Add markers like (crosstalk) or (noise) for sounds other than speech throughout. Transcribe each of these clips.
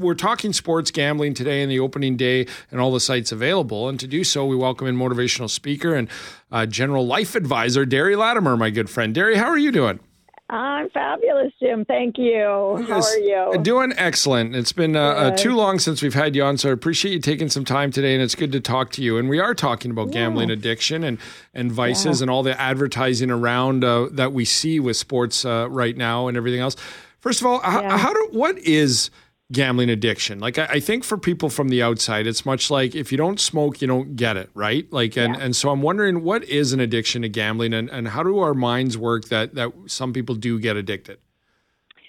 we're talking sports gambling today and the opening day and all the sites available. And to do so, we welcome in motivational speaker and uh, general life advisor, Deri Latimer, my good friend. Deri, how are you doing? I'm fabulous, Jim. Thank you. How are you? Doing excellent. It's been uh, uh, too long since we've had you on, so I appreciate you taking some time today, and it's good to talk to you. And we are talking about yeah. gambling addiction and and vices yeah. and all the advertising around uh, that we see with sports uh, right now and everything else. First of all, yeah. how, how do what is gambling addiction. Like I, I, think for people from the outside, it's much like if you don't smoke, you don't get it, right? Like and, yeah. and so I'm wondering what is an addiction to gambling and, and how do our minds work that that some people do get addicted?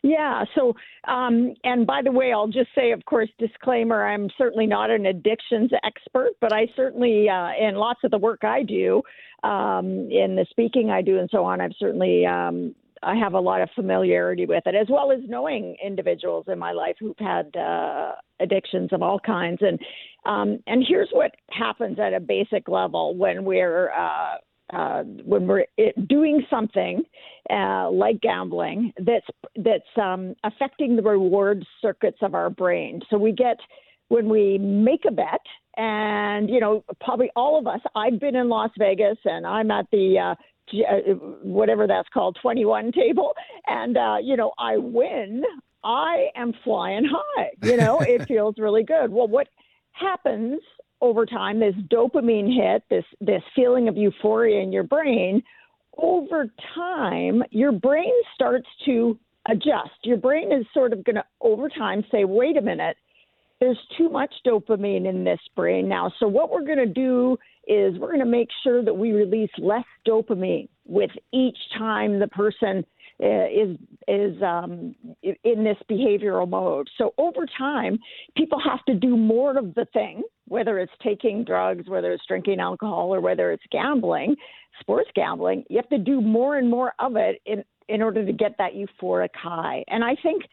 Yeah. So, um, and by the way, I'll just say, of course, disclaimer: I'm certainly not an addictions expert, but I certainly, uh, in lots of the work I do, um, in the speaking I do, and so on, I've certainly um, I have a lot of familiarity with it, as well as knowing individuals in my life who've had uh, addictions of all kinds. And um, and here's what happens at a basic level when we're uh, uh, when we're doing something uh, like gambling that's that's um, affecting the reward circuits of our brain. So we get when we make a bet, and you know probably all of us. I've been in Las Vegas, and I'm at the uh, whatever that's called, 21 table, and uh, you know I win, I am flying high. You know, (laughs) it feels really good. Well, what happens over time? This dopamine hit, this this feeling of euphoria in your brain. Over time, your brain starts to adjust. Your brain is sort of going to, over time, say, "Wait a minute." there's too much dopamine in this brain now. So what we're going to do is we're going to make sure that we release less dopamine with each time the person uh, is is um, in this behavioral mode. So over time, people have to do more of the thing, whether it's taking drugs, whether it's drinking alcohol, or whether it's gambling, sports gambling. You have to do more and more of it in in order to get that euphoric high. And I think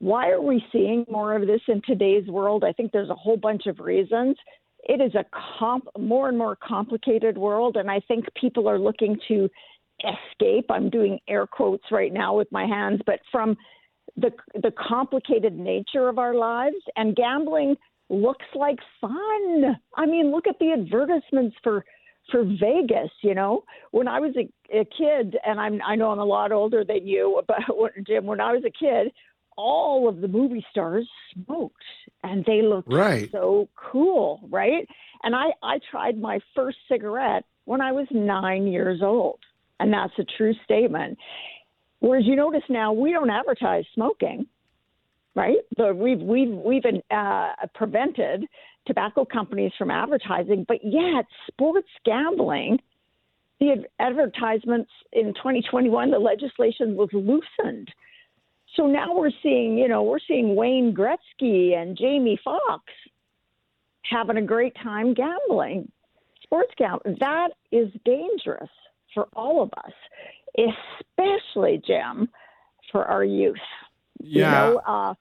why are we seeing more of this in today's world? I think there's a whole bunch of reasons. It is a comp- more and more complicated world, and I think people are looking to escape. I'm doing air quotes right now with my hands, but from the the complicated nature of our lives, and gambling looks like fun. I mean, look at the advertisements for for Vegas, you know, when I was a, a kid, and I'm I know I'm a lot older than you, (laughs) but Jim, when I was a kid, all of the movie stars smoked and they looked right. so cool, right? And I, I tried my first cigarette when I was nine years old. And that's a true statement. Whereas you notice now we don't advertise smoking, right? But we've we've we've uh, prevented tobacco companies from advertising, but yet sports gambling, the advertisements in 2021, the legislation was loosened so now we're seeing, you know, we're seeing Wayne Gretzky and Jamie Foxx having a great time gambling, sports gambling. That is dangerous for all of us, especially Jim, for our youth. Yeah. You know, uh,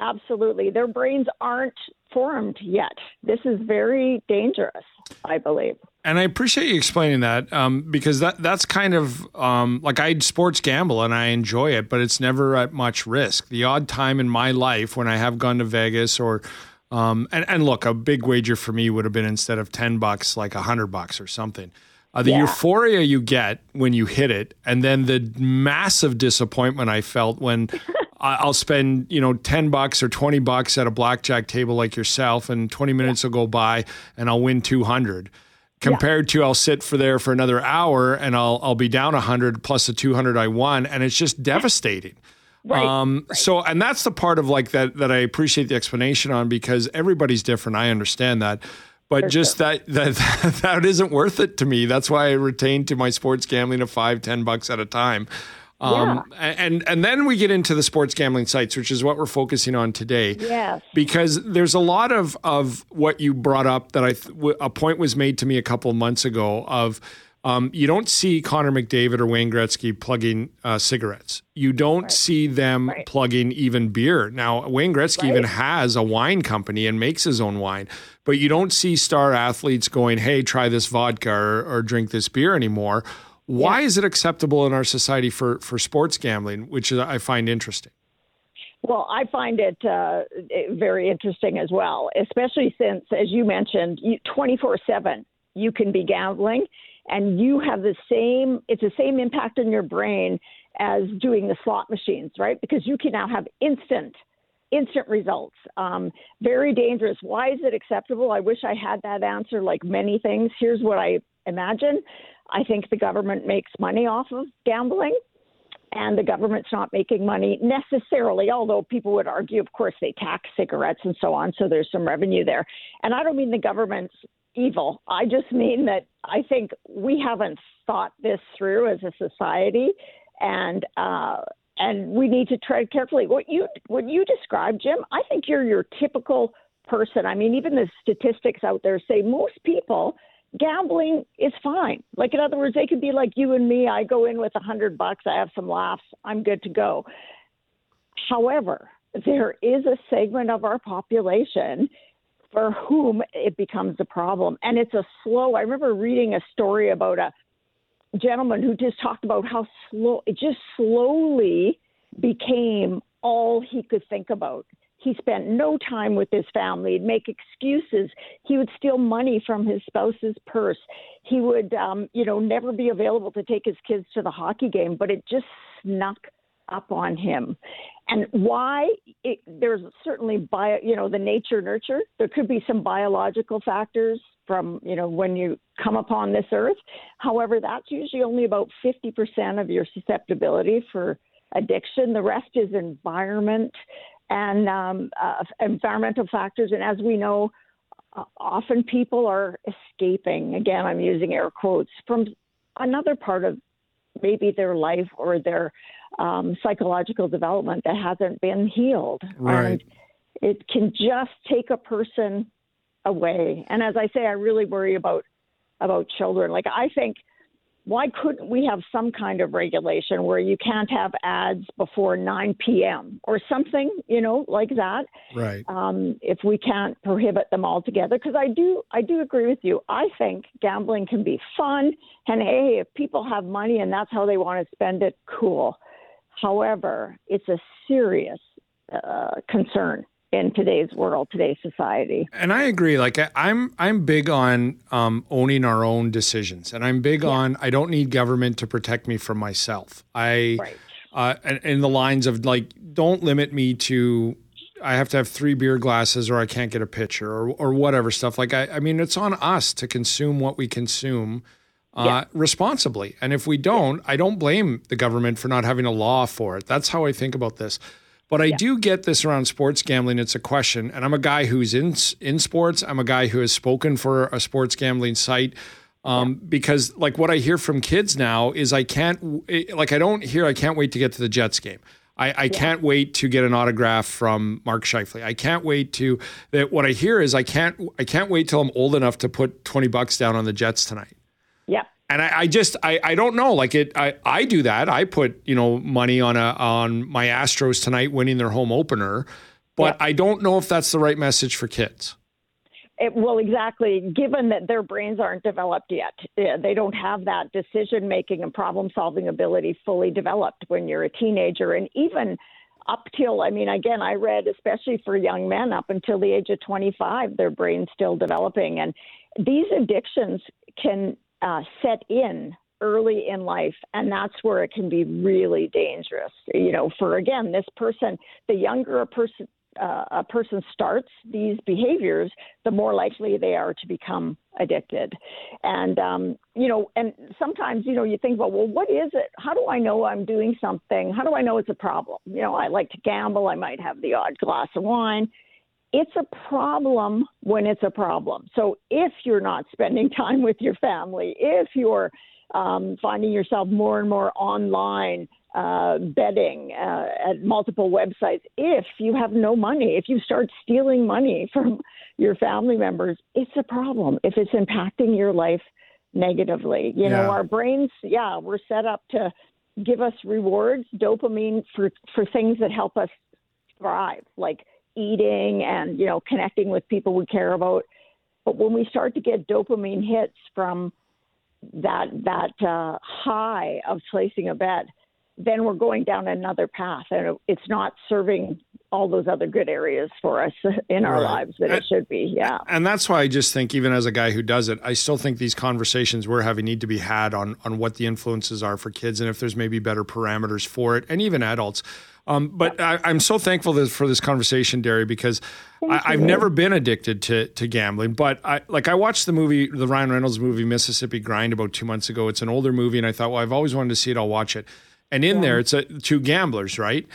absolutely. Their brains aren't formed yet. This is very dangerous, I believe. And I appreciate you explaining that um, because that that's kind of um, like I sports gamble and I enjoy it, but it's never at much risk. The odd time in my life when I have gone to Vegas or um, and, and look, a big wager for me would have been instead of ten bucks, like a hundred bucks or something. Uh, the yeah. euphoria you get when you hit it, and then the massive disappointment I felt when (laughs) I'll spend, you know, 10 bucks or 20 bucks at a blackjack table like yourself and 20 minutes yeah. will go by and I'll win 200 compared yeah. to I'll sit for there for another hour and I'll I'll be down 100 plus the 200 I won and it's just devastating. Right, um, right. so and that's the part of like that that I appreciate the explanation on because everybody's different. I understand that. But For just sure. that, (laughs) that that isn't worth it to me. That's why I retain to my sports gambling of five, ten bucks at a time. Um, yeah. and and then we get into the sports gambling sites, which is what we're focusing on today. Yes. Because there's a lot of of what you brought up that I th- a point was made to me a couple months ago of um, you don't see Connor McDavid or Wayne Gretzky plugging uh, cigarettes. You don't right. see them right. plugging even beer. Now Wayne Gretzky right. even has a wine company and makes his own wine, but you don't see star athletes going, "Hey, try this vodka or, or drink this beer" anymore why yeah. is it acceptable in our society for, for sports gambling, which I find interesting? Well, I find it uh, very interesting as well, especially since, as you mentioned, 24 7 you can be gambling and you have the same, it's the same impact on your brain as doing the slot machines, right? Because you can now have instant instant results. Um, very dangerous. Why is it acceptable? I wish I had that answer like many things. Here's what I imagine I think the government makes money off of gambling and the government's not making money necessarily, although people would argue, of course, they tax cigarettes and so on, so there's some revenue there. And I don't mean the government's evil. I just mean that I think we haven't thought this through as a society, and uh, and we need to tread carefully. What you what you described, Jim, I think you're your typical person. I mean, even the statistics out there say most people gambling is fine. Like in other words, they could be like you and me. I go in with a hundred bucks, I have some laughs, I'm good to go. However, there is a segment of our population for whom it becomes a problem. And it's a slow I remember reading a story about a gentleman who just talked about how slow it just slowly became all he could think about. He spent no time with his family. He'd make excuses. He would steal money from his spouse's purse. He would, um, you know, never be available to take his kids to the hockey game. But it just snuck up on him. And why? It, there's certainly bio, you know, the nature nurture. There could be some biological factors from, you know, when you come upon this earth. However, that's usually only about 50% of your susceptibility for addiction. The rest is environment and um, uh, environmental factors. And as we know, uh, often people are escaping, again, I'm using air quotes, from another part of maybe their life or their um, psychological development that hasn't been healed. Right. And it can just take a person away. And as I say, I really worry about about children. Like I think why couldn't we have some kind of regulation where you can't have ads before 9 p.m. or something, you know, like that? Right. Um, if we can't prohibit them altogether, because I do, I do agree with you. I think gambling can be fun, and hey, if people have money and that's how they want to spend it, cool. However, it's a serious uh, concern in today's world, today's society. And I agree. Like I, am I'm big on um, owning our own decisions, and I'm big yeah. on I don't need government to protect me from myself. I, right. uh, in the lines of like, don't limit me to. I have to have three beer glasses, or I can't get a pitcher, or or whatever stuff. Like I, I mean, it's on us to consume what we consume. Uh, yeah. responsibly. And if we don't. I don't blame the government for not having a law for it. That's how I think about this. But I yeah. do get this around sports gambling. It's a question, and I'm a guy who's in in sports. I'm a guy who has spoken for a sports gambling site. Um. Because like what I hear from kids now is I can't like I don't hear I can't wait to get to the Jets game. I, I yeah. can't wait to get an autograph from Mark Scheifele. I can't wait to that. What I hear is I can't I can't wait till I'm old enough to put twenty bucks down on the Jets tonight. And I, I, just I, I don't know like it I, I do that I put you know money on a on my Astros tonight winning their home opener but yeah. I don't know if that's the right message for kids. It, well, exactly. Given that their brains aren't developed yet, they don't have that decision making and problem solving ability fully developed when you're a teenager, and even up till I mean, again, I read especially for young men up until the age of 25, their brain's still developing, and these addictions can uh, set in early in life, and that's where it can be really dangerous. You know, for again, this person, the younger a person uh, a person starts these behaviors, the more likely they are to become addicted. And um, you know, and sometimes you know you think about, well, what is it? How do I know I'm doing something? How do I know it's a problem? You know, I like to gamble. I might have the odd glass of wine it's a problem when it's a problem. So if you're not spending (laughs) time with your family, if you're um, finding yourself more and more online uh, betting uh, at multiple websites, if you have no money, if you start stealing money (laughs) from your family members, it's a problem. If it's impacting your life negatively, you yeah. know, our brains, yeah, we're set up to give us rewards, dopamine for for things that help us thrive, like eating and you know connecting with people we care about. But when we start to get dopamine hits from that that uh, high of placing a bet, then we're going down another path, and it's not serving all those other good areas for us (laughs) in our right. lives that and, it should be. Yeah. And that's why I just think, even as a guy who does it, I still think these conversations we're having need to be had on on what the influences are for kids and if there's maybe better parameters for it, and even adults. Um, but I, am so thankful for this conversation, Deri, because I, have never been addicted to to gambling. But I like I watched the movie, the Ryan Reynolds movie Mississippi Grind, about two months ago. It's an older movie, and I thought, well, I've always wanted to see it. I'll watch it. And in yeah. there, it's a, two gamblers, right?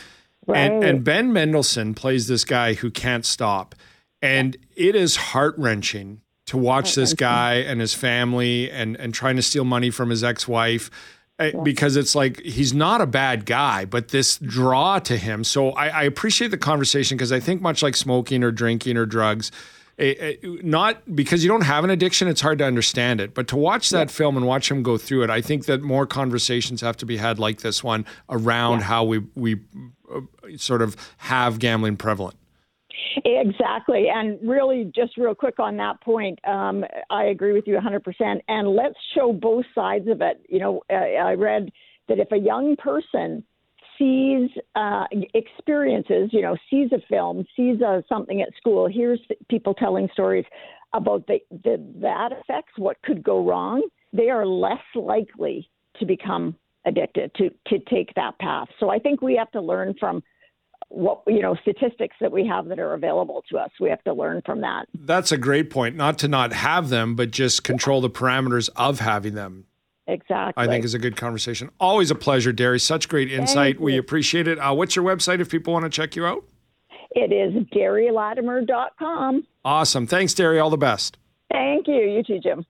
Right. And, and Ben Mendelsohn plays this guy who can't stop, and it is heart wrenching to watch this guy and his family and and trying to steal money from his ex wife Eh, because it's like he's not a bad guy, but this draw to him. So I, I appreciate the conversation because I think much like smoking or drinking or drugs, it, it, not because you don't have an addiction, it's hard to understand it. But to watch that yeah. film and watch him go through it, I think that more conversations have to be had like this one around yeah. how we we sort of have gambling prevalent. Exactly. And really, just real quick on that point, um, I agree with you 100%. And let's show both sides of it. You know, I read that if a young person sees uh, experiences, you know, sees a film, sees uh, something at school, hears people telling stories about the, the, that affects what could go wrong, they are less likely to become addicted, to, to take that path. So I think we have to learn from what you know statistics that we have that are available to us. We have to learn from that. That's a great point. Not to not have them but just control the parameters of having them. Exactly i think is a good conversation. Always a pleasure Deri. Such great insight. We appreciate it. Uh, what's your website if people want to check you out? It is derilatimer.com awesome. Thanks Deri. All the best. Thank you. You too jim